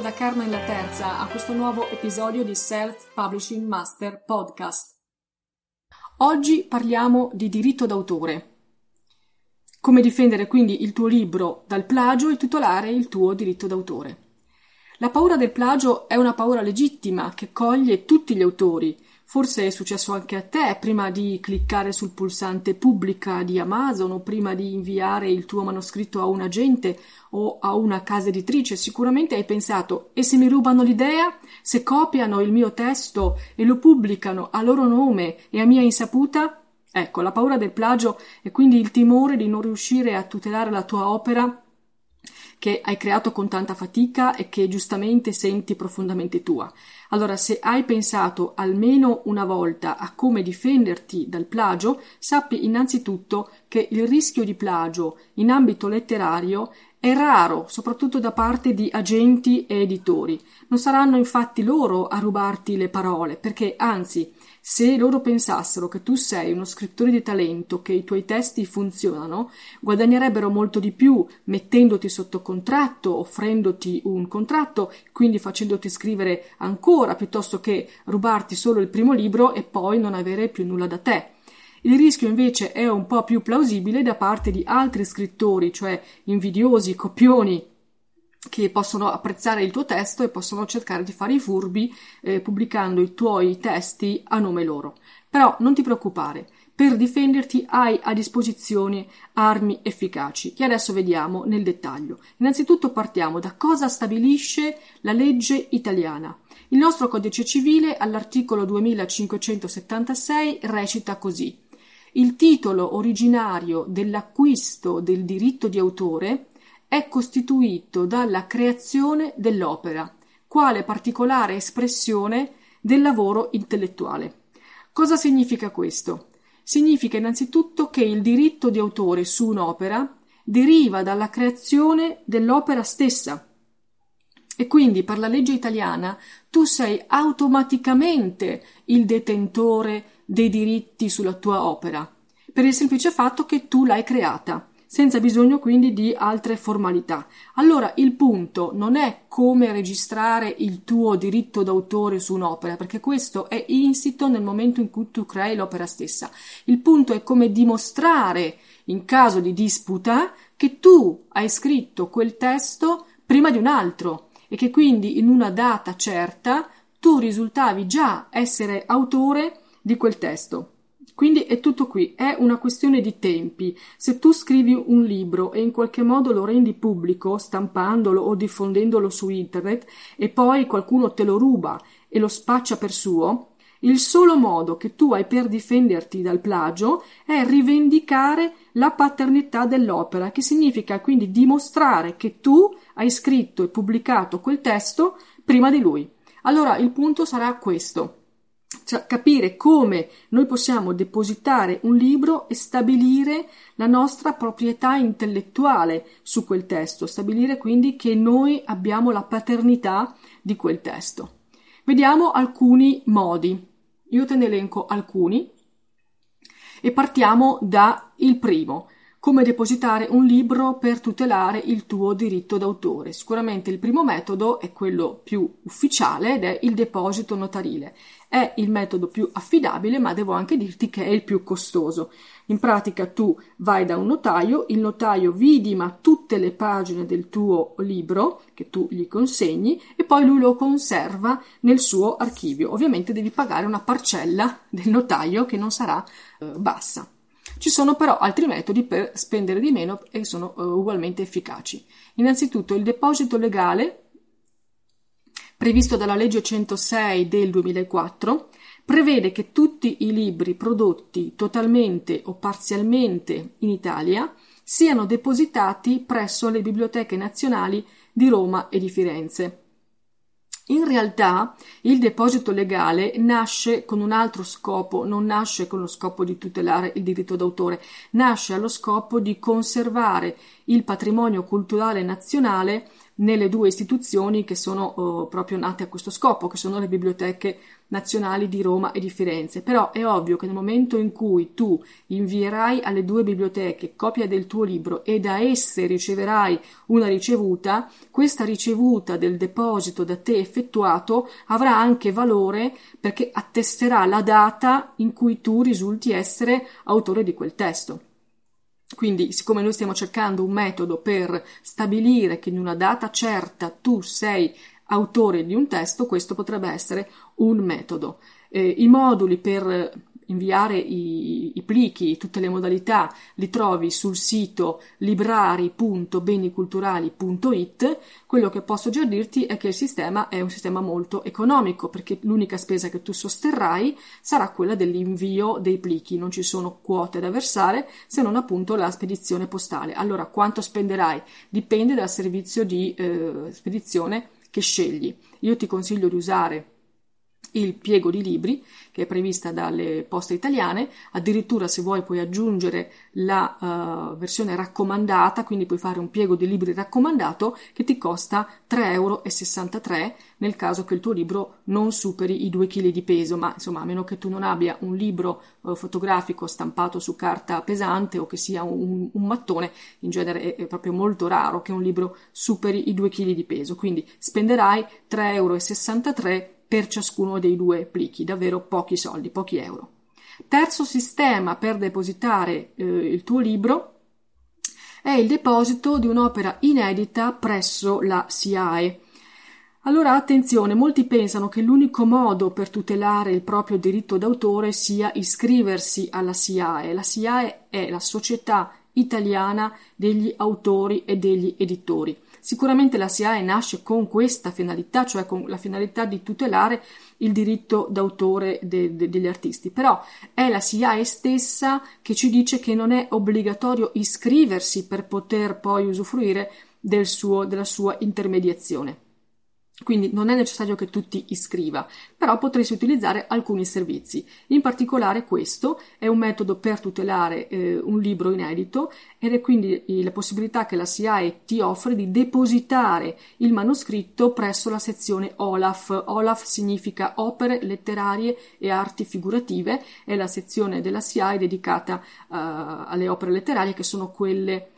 da Carmen la Terza a questo nuovo episodio di Self Publishing Master Podcast. Oggi parliamo di diritto d'autore. Come difendere quindi il tuo libro dal plagio e tutelare il tuo diritto d'autore. La paura del plagio è una paura legittima che coglie tutti gli autori, Forse è successo anche a te prima di cliccare sul pulsante pubblica di Amazon o prima di inviare il tuo manoscritto a un agente o a una casa editrice. Sicuramente hai pensato: e se mi rubano l'idea? Se copiano il mio testo e lo pubblicano a loro nome e a mia insaputa? Ecco, la paura del plagio e quindi il timore di non riuscire a tutelare la tua opera che hai creato con tanta fatica e che giustamente senti profondamente tua. Allora, se hai pensato almeno una volta a come difenderti dal plagio, sappi innanzitutto che il rischio di plagio in ambito letterario è raro, soprattutto da parte di agenti e editori. Non saranno infatti loro a rubarti le parole, perché anzi se loro pensassero che tu sei uno scrittore di talento, che i tuoi testi funzionano, guadagnerebbero molto di più mettendoti sotto contratto, offrendoti un contratto, quindi facendoti scrivere ancora, piuttosto che rubarti solo il primo libro e poi non avere più nulla da te. Il rischio invece è un po' più plausibile da parte di altri scrittori, cioè invidiosi, copioni, che possono apprezzare il tuo testo e possono cercare di fare i furbi eh, pubblicando i tuoi testi a nome loro. Però non ti preoccupare, per difenderti hai a disposizione armi efficaci, che adesso vediamo nel dettaglio. Innanzitutto partiamo da cosa stabilisce la legge italiana. Il nostro codice civile all'articolo 2576 recita così. Il titolo originario dell'acquisto del diritto di autore è costituito dalla creazione dell'opera, quale particolare espressione del lavoro intellettuale. Cosa significa questo? Significa innanzitutto che il diritto di autore su un'opera deriva dalla creazione dell'opera stessa. E quindi per la legge italiana tu sei automaticamente il detentore dei diritti sulla tua opera, per il semplice fatto che tu l'hai creata senza bisogno quindi di altre formalità. Allora il punto non è come registrare il tuo diritto d'autore su un'opera, perché questo è insito nel momento in cui tu crei l'opera stessa. Il punto è come dimostrare, in caso di disputa, che tu hai scritto quel testo prima di un altro e che quindi in una data certa tu risultavi già essere autore di quel testo. Quindi è tutto qui, è una questione di tempi. Se tu scrivi un libro e in qualche modo lo rendi pubblico, stampandolo o diffondendolo su internet, e poi qualcuno te lo ruba e lo spaccia per suo, il solo modo che tu hai per difenderti dal plagio è rivendicare la paternità dell'opera, che significa quindi dimostrare che tu hai scritto e pubblicato quel testo prima di lui. Allora il punto sarà questo cioè, capire come noi possiamo depositare un libro e stabilire la nostra proprietà intellettuale su quel testo, stabilire quindi che noi abbiamo la paternità di quel testo. Vediamo alcuni modi. Io te ne elenco alcuni e partiamo da il primo. Come depositare un libro per tutelare il tuo diritto d'autore. Sicuramente il primo metodo è quello più ufficiale ed è il deposito notarile. È il metodo più affidabile, ma devo anche dirti che è il più costoso. In pratica tu vai da un notaio, il notaio vidima tutte le pagine del tuo libro che tu gli consegni e poi lui lo conserva nel suo archivio. Ovviamente devi pagare una parcella del notaio che non sarà eh, bassa. Ci sono però altri metodi per spendere di meno e sono uh, ugualmente efficaci. Innanzitutto il deposito legale, previsto dalla legge 106 del 2004, prevede che tutti i libri prodotti totalmente o parzialmente in Italia siano depositati presso le biblioteche nazionali di Roma e di Firenze. In realtà il deposito legale nasce con un altro scopo, non nasce con lo scopo di tutelare il diritto d'autore, nasce allo scopo di conservare il patrimonio culturale nazionale nelle due istituzioni che sono uh, proprio nate a questo scopo, che sono le biblioteche nazionali di Roma e di Firenze. Però è ovvio che nel momento in cui tu invierai alle due biblioteche copia del tuo libro e da esse riceverai una ricevuta, questa ricevuta del deposito da te effettuato avrà anche valore perché attesterà la data in cui tu risulti essere autore di quel testo. Quindi, siccome noi stiamo cercando un metodo per stabilire che in una data certa tu sei autore di un testo, questo potrebbe essere un metodo. Eh, I moduli per inviare i, i, plichi, tutte le modalità, li trovi sul sito librari.beniculturali.it. Quello che posso già dirti è che il sistema è un sistema molto economico perché l'unica spesa che tu sosterrai sarà quella dell'invio dei plichi, non ci sono quote da versare se non appunto la spedizione postale. Allora, quanto spenderai? Dipende dal servizio di eh, spedizione che scegli. Io ti consiglio di usare il piego di libri che è prevista dalle poste italiane, addirittura se vuoi puoi aggiungere la uh, versione raccomandata, quindi puoi fare un piego di libri raccomandato che ti costa 3,63 euro nel caso che il tuo libro non superi i 2 kg di peso, ma insomma a meno che tu non abbia un libro uh, fotografico stampato su carta pesante o che sia un, un mattone, in genere è, è, proprio molto raro che un libro superi i 2 kg di peso, quindi spenderai 3,63 euro per ciascuno dei due plichi, davvero pochi soldi, pochi euro. Terzo sistema per depositare eh, il tuo libro è il deposito di un'opera inedita presso la SIAE. Allora attenzione, molti pensano che l'unico modo per tutelare il proprio diritto d'autore sia iscriversi alla SIAE. La SIAE è la Società Italiana degli Autori e degli Editori. Sicuramente la SIAE nasce con questa finalità, cioè con la finalità di tutelare il diritto d'autore de, de, degli artisti, però è la SIAE stessa che ci dice che non è obbligatorio iscriversi per poter poi usufruire del suo, della sua intermediazione. Quindi non è necessario che tu ti iscriva, però potresti utilizzare alcuni servizi. In particolare questo è un metodo per tutelare eh, un libro inedito ed è quindi la possibilità che la SIAE ti offre di depositare il manoscritto presso la sezione OLAF. OLAF significa opere letterarie e arti figurative, è la sezione della SIAE dedicata uh, alle opere letterarie che sono quelle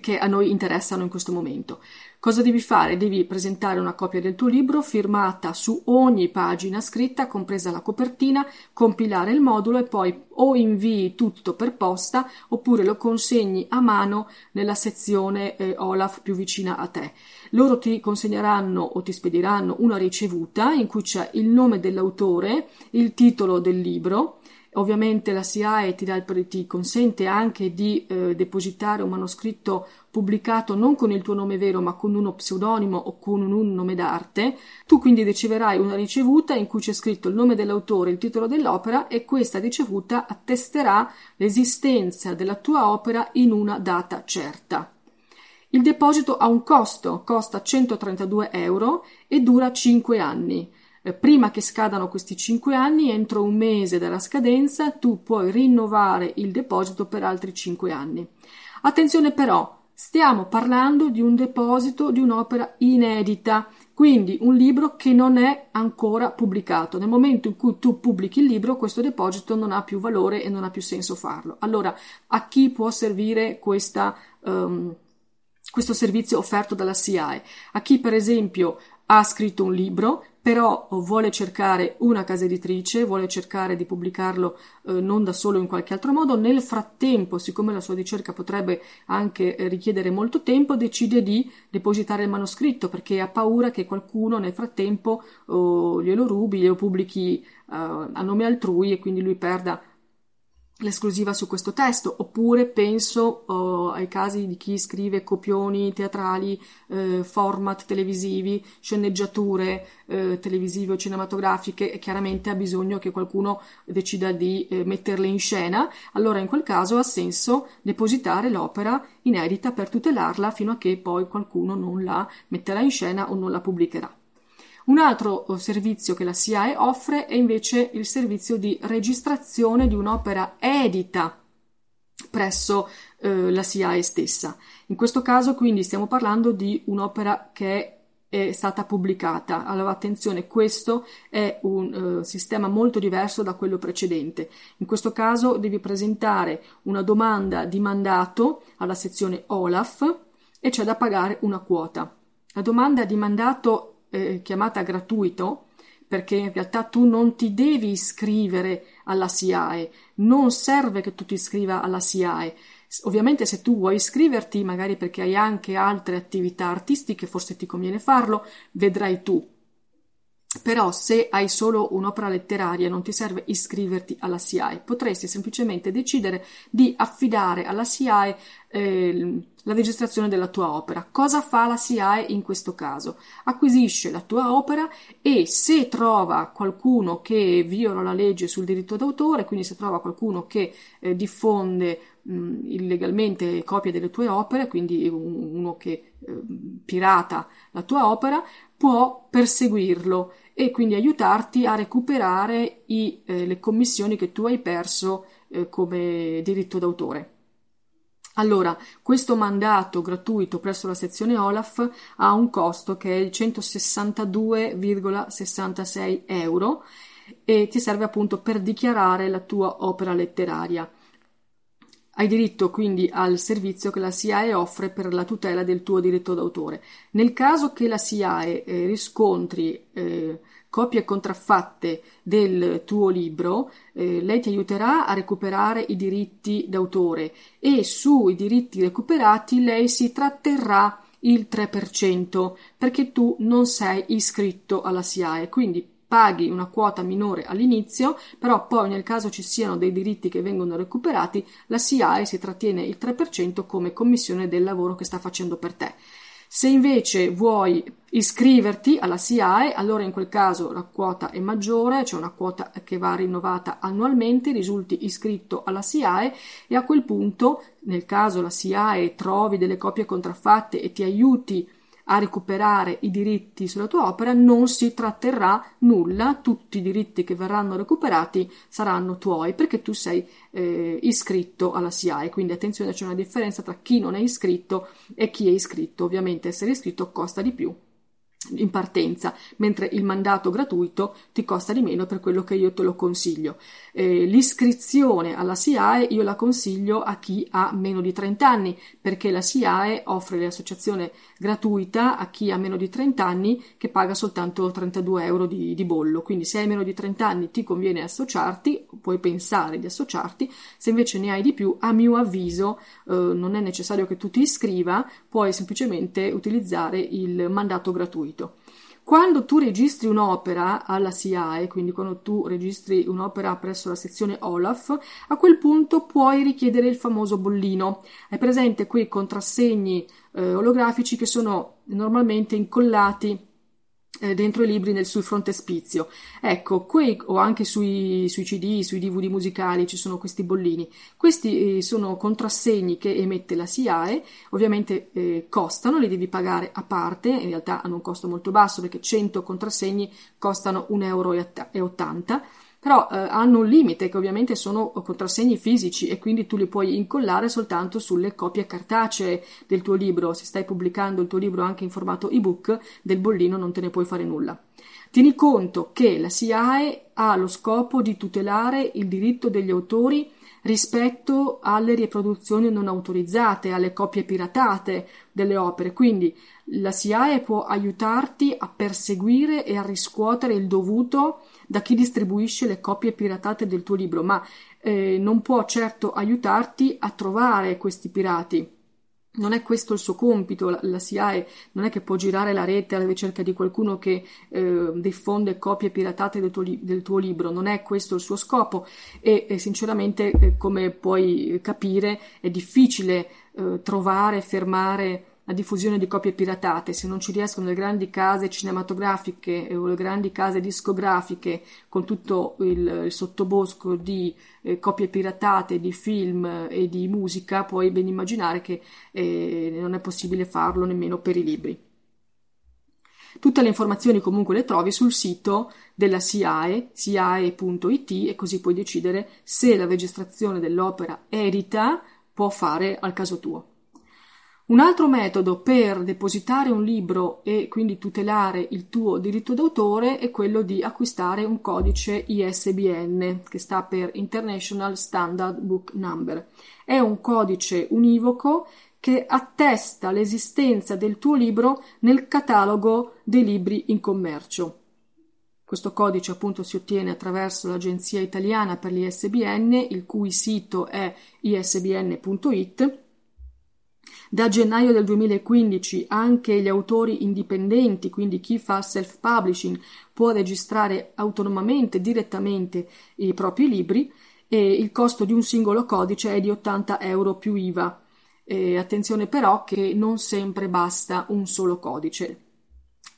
che a noi interessano in questo momento. Cosa devi fare? Devi presentare una copia del tuo libro firmata su ogni pagina scritta, compresa la copertina, compilare il modulo e poi o invii tutto per posta oppure lo consegni a mano nella sezione eh, Olaf più vicina a te. Loro ti consegneranno o ti spediranno una ricevuta in cui c'è il nome dell'autore, il titolo del libro, Ovviamente la SIAE ti, dà, ti consente anche di eh, depositare un manoscritto pubblicato non con il tuo nome vero ma con uno pseudonimo o con un nome d'arte. Tu quindi riceverai una ricevuta in cui c'è scritto il nome dell'autore, il titolo dell'opera e questa ricevuta attesterà l'esistenza della tua opera in una data certa. Il deposito ha un costo, costa 132 euro e dura 5 anni. Eh, prima che scadano questi 5 anni, entro un mese dalla scadenza, tu puoi rinnovare il deposito per altri 5 anni. Attenzione però, stiamo parlando di un deposito di un'opera inedita, quindi un libro che non è ancora pubblicato. Nel momento in cui tu pubblichi il libro, questo deposito non ha più valore e non ha più senso farlo. Allora, a chi può servire questa, um, questo servizio offerto dalla SIAE? A chi, per esempio, ha scritto un libro però vuole cercare una casa editrice, vuole cercare di pubblicarlo eh, non da solo in qualche altro modo, nel frattempo, siccome la sua ricerca potrebbe anche eh, richiedere molto tempo, decide di depositare il manoscritto perché ha paura che qualcuno nel frattempo oh, glielo rubi, glielo pubblichi eh, a nome altrui e quindi lui perda l'esclusiva su questo testo, oppure penso oh, ai casi di chi scrive copioni teatrali, eh, format televisivi, sceneggiature eh, televisive o cinematografiche e chiaramente ha bisogno che qualcuno decida di eh, metterle in scena, allora in quel caso ha senso depositare l'opera inedita per tutelarla fino a che poi qualcuno non la metterà in scena o non la pubblicherà. Un altro eh, servizio che la SIAE offre è invece il servizio di registrazione di un'opera edita presso eh, la SIAE stessa. In questo caso quindi stiamo parlando di un'opera che è stata pubblicata. Allora attenzione, questo è un uh, sistema molto diverso da quello precedente. In questo caso devi presentare una domanda di mandato alla sezione OLAF e c'è da pagare una quota. La domanda di mandato eh, chiamata gratuito, perché in realtà tu non ti devi iscrivere alla SIAE, non serve che tu ti iscriva alla SIAE. Ovviamente se tu vuoi iscriverti, magari perché hai anche altre attività artistiche, forse ti conviene farlo, vedrai tu. Però se hai solo un'opera letteraria non ti serve iscriverti alla SIAE, potresti semplicemente decidere di affidare alla SIAE eh, la registrazione della tua opera. Cosa fa la SIAE in questo caso? Acquisisce la tua opera e se trova qualcuno che viola la legge sul diritto d'autore, quindi se trova qualcuno che eh, diffonde mh, illegalmente copie delle tue opere, quindi uno che eh, pirata la tua opera, può perseguirlo e quindi aiutarti a recuperare i, eh, le commissioni che tu hai perso eh, come diritto d'autore. Allora, questo mandato gratuito presso la sezione Olaf ha un costo che è di 162,66 euro e ti serve appunto per dichiarare la tua opera letteraria. Hai diritto quindi al servizio che la SIAE offre per la tutela del tuo diritto d'autore. Nel caso che la SIAE eh, riscontri eh, copie contraffatte del tuo libro, eh, lei ti aiuterà a recuperare i diritti d'autore e sui diritti recuperati lei si tratterrà il 3% perché tu non sei iscritto alla SIAE, quindi paghi una quota minore all'inizio, però poi nel caso ci siano dei diritti che vengono recuperati, la SIAE si trattiene il 3% come commissione del lavoro che sta facendo per te. Se invece vuoi iscriverti alla SIAE, allora in quel caso la quota è maggiore, c'è cioè una quota che va rinnovata annualmente, risulti iscritto alla SIAE e a quel punto, nel caso la SIAE trovi delle copie contraffatte e ti aiuti a recuperare i diritti sulla tua opera, non si tratterrà nulla, tutti i diritti che verranno recuperati saranno tuoi perché tu sei eh, iscritto alla SIAE. Quindi attenzione, c'è una differenza tra chi non è iscritto e chi è iscritto. Ovviamente essere iscritto costa di più in partenza, mentre il mandato gratuito ti costa di meno per quello che io te lo consiglio. Eh, l'iscrizione alla SIAE io la consiglio a chi ha meno di 30 anni, perché la SIAE offre l'associazione gratuita a chi ha meno di 30 anni che paga soltanto 32 euro di, di bollo. Quindi se hai meno di 30 anni ti conviene associarti, puoi pensare di associarti, se invece ne hai di più, a mio avviso eh, non è necessario che tu ti iscriva, puoi semplicemente utilizzare il mandato gratuito. Quando tu registri un'opera alla SIAE, quindi quando tu registri un'opera presso la sezione OLAF, a quel punto puoi richiedere il famoso bollino. Hai presente quei contrassegni eh, olografici che sono normalmente incollati dentro i libri nel, sul frontespizio. Ecco, qui o anche sui, sui, CD, sui DVD musicali ci sono questi bollini. Questi eh, sono contrassegni che emette la SIAE, ovviamente eh, costano, li devi pagare a parte, in realtà hanno un costo molto basso perché 100 contrassegni costano 1,80 euro però eh, hanno un limite che ovviamente sono contrassegni fisici e quindi tu li puoi incollare soltanto sulle copie cartacee del tuo libro. Se stai pubblicando il tuo libro anche in formato ebook, del bollino non te ne puoi fare nulla. Tieni conto che la SIAE ha lo scopo di tutelare il diritto degli autori rispetto alle riproduzioni non autorizzate, alle copie piratate delle opere. Quindi la SIAE può aiutarti a perseguire e a riscuotere il dovuto da chi distribuisce le copie piratate del tuo libro, ma eh, non può certo aiutarti a trovare questi pirati. Non è questo il suo compito, la, SIAE non è che può girare la rete alla ricerca di qualcuno che eh, diffonde copie piratate del tuo, del tuo, libro, non è questo il suo scopo e, e sinceramente, eh, come puoi capire, è difficile eh, trovare, fermare la diffusione di copie piratate, se non ci riescono le grandi case cinematografiche o le grandi case discografiche con tutto il, il sottobosco di eh, copie piratate di film e di musica, puoi ben immaginare che eh, non è possibile farlo nemmeno per i libri. Tutte le informazioni comunque le trovi sul sito della SIAE, siae.it e così puoi decidere se la registrazione dell'opera edita può fare al caso tuo. Un altro metodo per depositare un libro e quindi tutelare il tuo diritto d'autore è quello di acquistare un codice ISBN, che sta per International Standard Book Number. È un codice univoco che attesta l'esistenza del tuo libro nel catalogo dei libri in commercio. Questo codice appunto si ottiene attraverso l'Agenzia Italiana per l'ISBN, il cui sito è isbn.it da gennaio del 2015 anche gli autori indipendenti, quindi chi fa self-publishing, può registrare autonomamente, direttamente i propri libri e il costo di un singolo codice è di 80 euro più IVA. E attenzione però che non sempre basta un solo codice.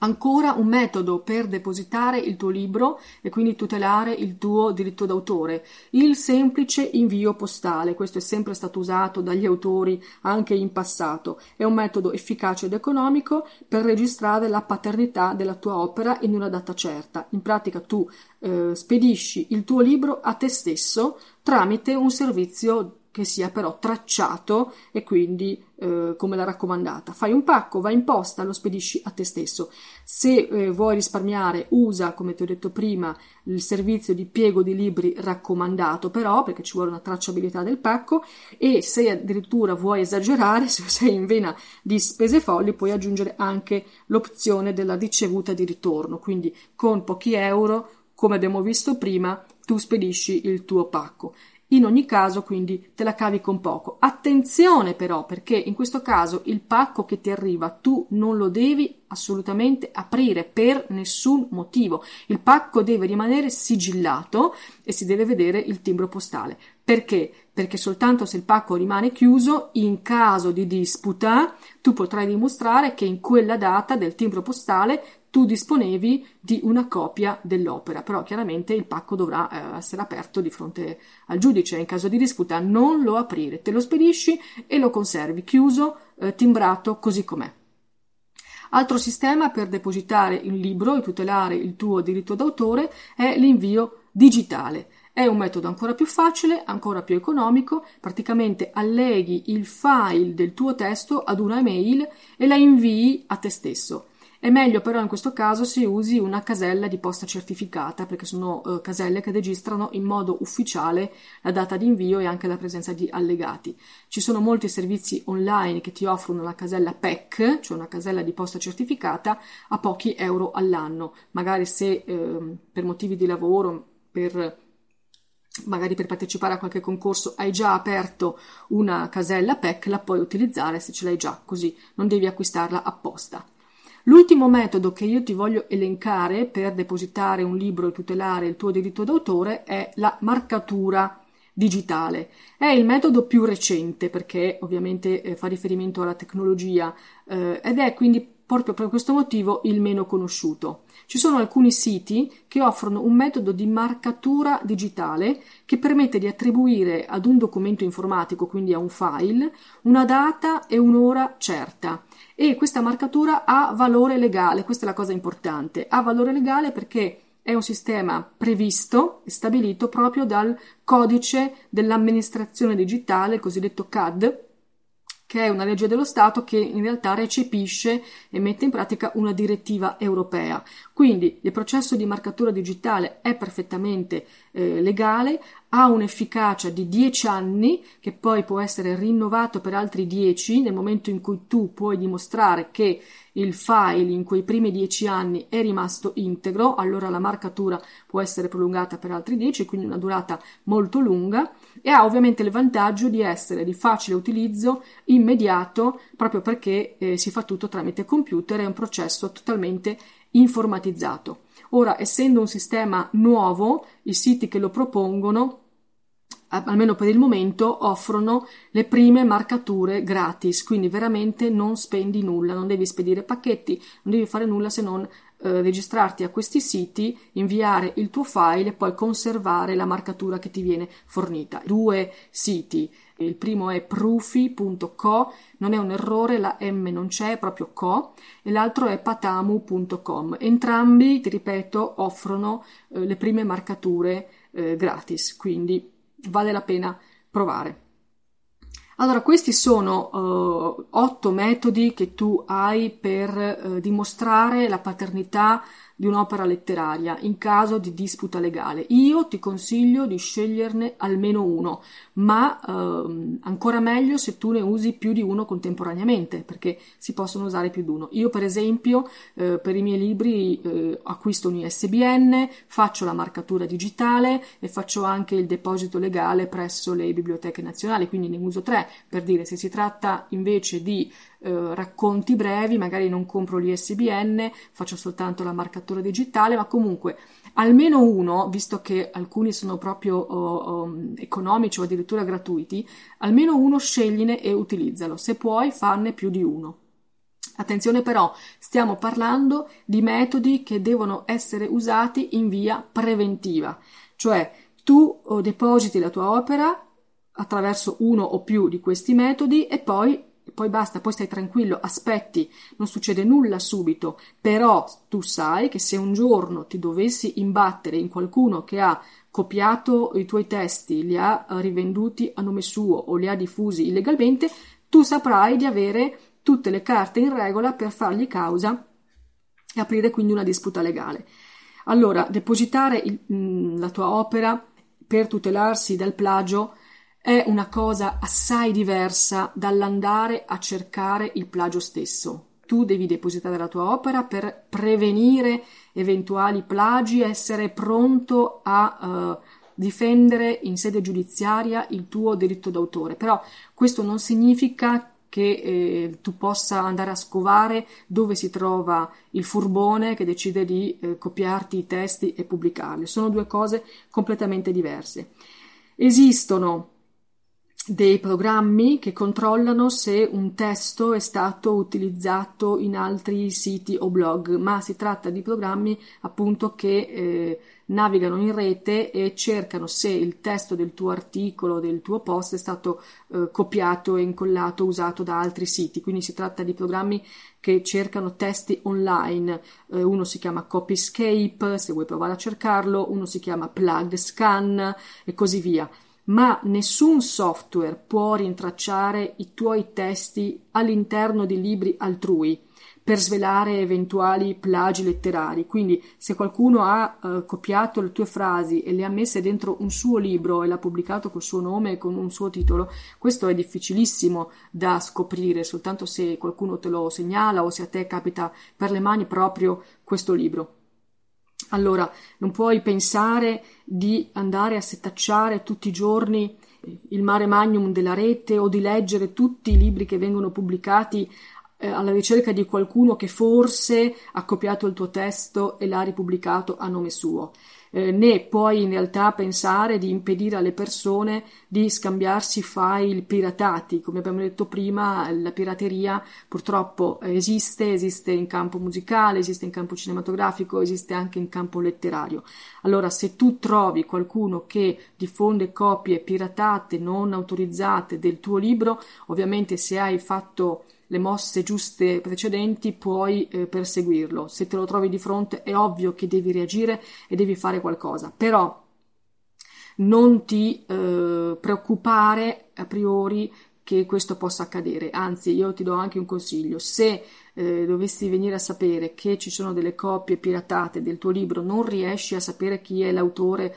Ancora un metodo per depositare il tuo libro e quindi tutelare il tuo diritto d'autore, il semplice invio postale. Questo è sempre stato usato dagli autori anche in passato. È un metodo efficace ed economico per registrare la paternità della tua opera in una data certa. In pratica tu eh, spedisci il tuo libro a te stesso tramite un servizio che sia però tracciato e quindi eh, come la raccomandata. Fai un pacco, vai in posta, lo spedisci a te stesso. Se eh, vuoi risparmiare, usa, come ti ho detto prima, il servizio di piego di libri raccomandato, però, perché ci vuole una tracciabilità del pacco, e se addirittura vuoi esagerare, se sei in vena di spese folli, puoi aggiungere anche l'opzione della ricevuta di ritorno, quindi con pochi euro, come abbiamo visto prima, tu spedisci il tuo pacco. In ogni caso, quindi, te la cavi con poco. Attenzione però, perché in questo caso il pacco che ti arriva tu non lo devi assolutamente aprire per nessun motivo. Il pacco deve rimanere sigillato e si deve vedere il timbro postale. Perché? Perché soltanto se il pacco rimane chiuso, in caso di disputa, tu potrai dimostrare che in quella data del timbro postale tu disponevi di una copia dell'opera, però chiaramente il pacco dovrà eh, essere aperto di fronte al giudice. In caso di disputa non lo aprire, te lo spedisci e lo conservi chiuso, eh, timbrato così com'è. Altro sistema per depositare il libro e tutelare il tuo diritto d'autore è l'invio digitale. È un metodo ancora più facile, ancora più economico, praticamente alleghi il file del tuo testo ad una email e la invii a te stesso. È meglio però in questo caso se usi una casella di posta certificata, perché sono eh, caselle che registrano in modo ufficiale la data di invio e anche la presenza di allegati. Ci sono molti servizi online che ti offrono la casella PEC, cioè una casella di posta certificata, a pochi euro all'anno. Magari se eh, per motivi di lavoro, per magari per partecipare a qualche concorso hai già aperto una casella PEC, la puoi utilizzare se ce l'hai già, così non devi acquistarla apposta. L'ultimo metodo che io ti voglio elencare per depositare un libro e tutelare il tuo diritto d'autore è la marcatura digitale. È il metodo più recente perché ovviamente eh, fa riferimento alla tecnologia eh, ed è quindi proprio per questo motivo il meno conosciuto. Ci sono alcuni siti che offrono un metodo di marcatura digitale che permette di attribuire ad un documento informatico, quindi a un file, una data e un'ora certa e questa marcatura ha valore legale, questa è la cosa importante, ha valore legale perché è un sistema previsto e stabilito proprio dal codice dell'amministrazione digitale, il cosiddetto CAD, che è una legge dello Stato che in realtà recepisce e mette in pratica una direttiva europea. Quindi il processo di marcatura digitale è perfettamente eh, legale, ha un'efficacia di 10 anni che poi può essere rinnovato per altri 10 nel momento in cui tu puoi dimostrare che il file in quei primi 10 anni è rimasto integro, allora la marcatura può essere prolungata per altri 10, quindi una durata molto lunga e ha ovviamente il vantaggio di essere di facile utilizzo, immediato, proprio perché eh, si fa tutto tramite computer, è un processo totalmente informatizzato. Ora, essendo un sistema nuovo, i siti che lo propongono almeno per il momento, offrono le prime marcature gratis, quindi veramente non spendi nulla, non devi spedire pacchetti, non devi fare nulla se non eh, registrarti a questi siti, inviare il tuo file e poi conservare la marcatura che ti viene fornita. Due siti. Il primo è proofy.co, non è un errore, la M non c'è, è proprio co, e l'altro è patamu.com. Entrambi, ti ripeto, offrono eh, le prime marcature eh, gratis, quindi vale la pena provare. Allora, questi sono uh, otto metodi che tu hai per uh, dimostrare la paternità di un'opera letteraria in caso di disputa legale. Io ti consiglio di sceglierne almeno uno, ma ehm, ancora meglio se tu ne usi più di uno contemporaneamente, perché si possono usare più di uno. Io, per esempio, eh, per i miei libri eh, acquisto un ISBN, faccio la marcatura digitale e faccio anche il deposito legale presso le biblioteche nazionali, quindi ne uso tre, per dire se si tratta invece di eh, racconti brevi, magari non compro l'ISBN, faccio soltanto la marcatura digitale, ma comunque almeno uno, visto che alcuni sono proprio oh, oh, economici o addirittura gratuiti, almeno uno scegline e utilizzalo. Se puoi, farne più di uno. Attenzione però, stiamo parlando di metodi che devono essere usati in via preventiva, cioè tu oh, depositi la tua opera attraverso uno o più di questi metodi e poi poi basta, poi stai tranquillo, aspetti, non succede nulla subito, però tu sai che se un giorno ti dovessi imbattere in qualcuno che ha copiato i tuoi testi, li ha rivenduti a nome suo o li ha diffusi illegalmente, tu saprai di avere tutte le carte in regola per fargli causa e aprire quindi una disputa legale. Allora, depositare il, mh, la tua opera per tutelarsi dal plagio è una cosa assai diversa dall'andare a cercare il plagio stesso. Tu devi depositare la tua opera per prevenire eventuali plagi, essere pronto a uh, difendere in sede giudiziaria il tuo diritto d'autore. Però questo non significa che eh, tu possa andare a scovare dove si trova il furbone che decide di eh, copiarti i testi e pubblicarli. Sono due cose completamente diverse. Esistono dei programmi che controllano se un testo è stato utilizzato in altri siti o blog, ma si tratta di programmi appunto che eh, navigano in rete e cercano se il testo del tuo articolo, del tuo post è stato eh, copiato incollato, usato da altri siti. Quindi si tratta di programmi che cercano testi online. Eh, uno si chiama Copyscape, se vuoi provare a cercarlo, uno si chiama Plug Scan e così via ma nessun software può rintracciare i tuoi testi all'interno di libri altrui per svelare eventuali plagi letterari. Quindi, se qualcuno ha eh, copiato le tue frasi e le ha messe dentro un suo libro e l'ha pubblicato col suo nome e con un suo titolo, questo è difficilissimo da scoprire, soltanto se qualcuno te lo segnala o se a te capita per le mani proprio questo libro. Allora, non puoi pensare di andare a setacciare tutti i giorni il mare magnum della rete o di leggere tutti i libri che vengono pubblicati eh, alla ricerca di qualcuno che forse ha copiato il tuo testo e l'ha ripubblicato a nome suo eh, né puoi in realtà pensare di impedire alle persone di scambiarsi file piratati. Come abbiamo detto prima, la pirateria purtroppo esiste, esiste in campo musicale, esiste in campo cinematografico, esiste anche in campo letterario. Allora, se tu trovi qualcuno che diffonde copie piratate non autorizzate del tuo libro, ovviamente se hai fatto le mosse giuste precedenti puoi eh, perseguirlo. Se te lo trovi di fronte è ovvio che devi reagire e devi fare qualcosa, però non ti eh, preoccupare a priori che questo possa accadere. Anzi, io ti do anche un consiglio: se eh, dovessi venire a sapere che ci sono delle copie piratate del tuo libro, non riesci a sapere chi è l'autore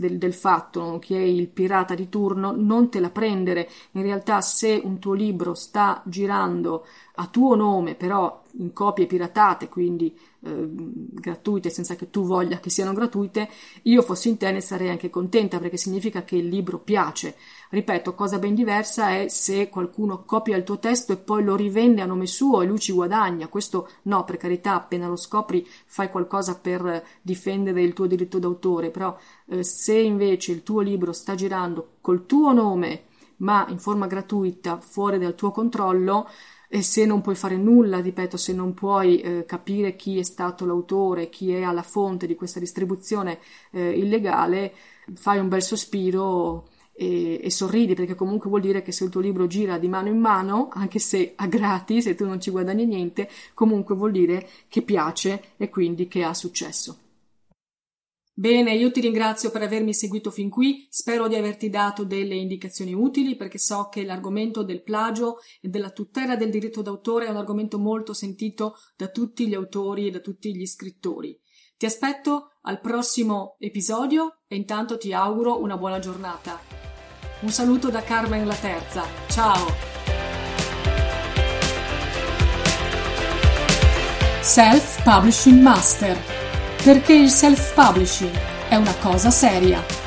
del, del, fatto, chi è il pirata di turno, non te la prendere. In realtà, se un tuo libro sta girando a tuo nome, però in copie piratate, quindi eh, gratuite, senza che tu voglia che siano gratuite, io fossi in te ne sarei anche contenta perché significa che il libro piace. Ripeto, cosa ben diversa è se qualcuno copia il tuo testo e poi lo rivende a nome suo e lui ci guadagna. Questo no, per carità, appena lo scopri fai qualcosa per difendere il tuo diritto d'autore, però eh, se invece il tuo libro sta girando col tuo nome ma in forma gratuita, fuori dal tuo controllo, e se non puoi fare nulla, ripeto, se non puoi eh, capire chi è stato l'autore, chi è alla fonte di questa distribuzione eh, illegale, fai un bel sospiro e, e, sorridi perché comunque vuol dire che se il tuo libro gira di mano in mano, anche se a gratis e tu non ci guadagni niente, comunque vuol dire che piace e quindi che ha successo. Bene, io ti ringrazio per avermi seguito fin qui, spero di averti dato delle indicazioni utili perché so che l'argomento del plagio e della tutela del diritto d'autore è un argomento molto sentito da tutti gli autori e da tutti gli scrittori. Ti aspetto al prossimo episodio e intanto ti auguro una buona giornata. Un saluto da Carmen la Terza. Ciao! Self Publishing Master perché il self-publishing è una cosa seria.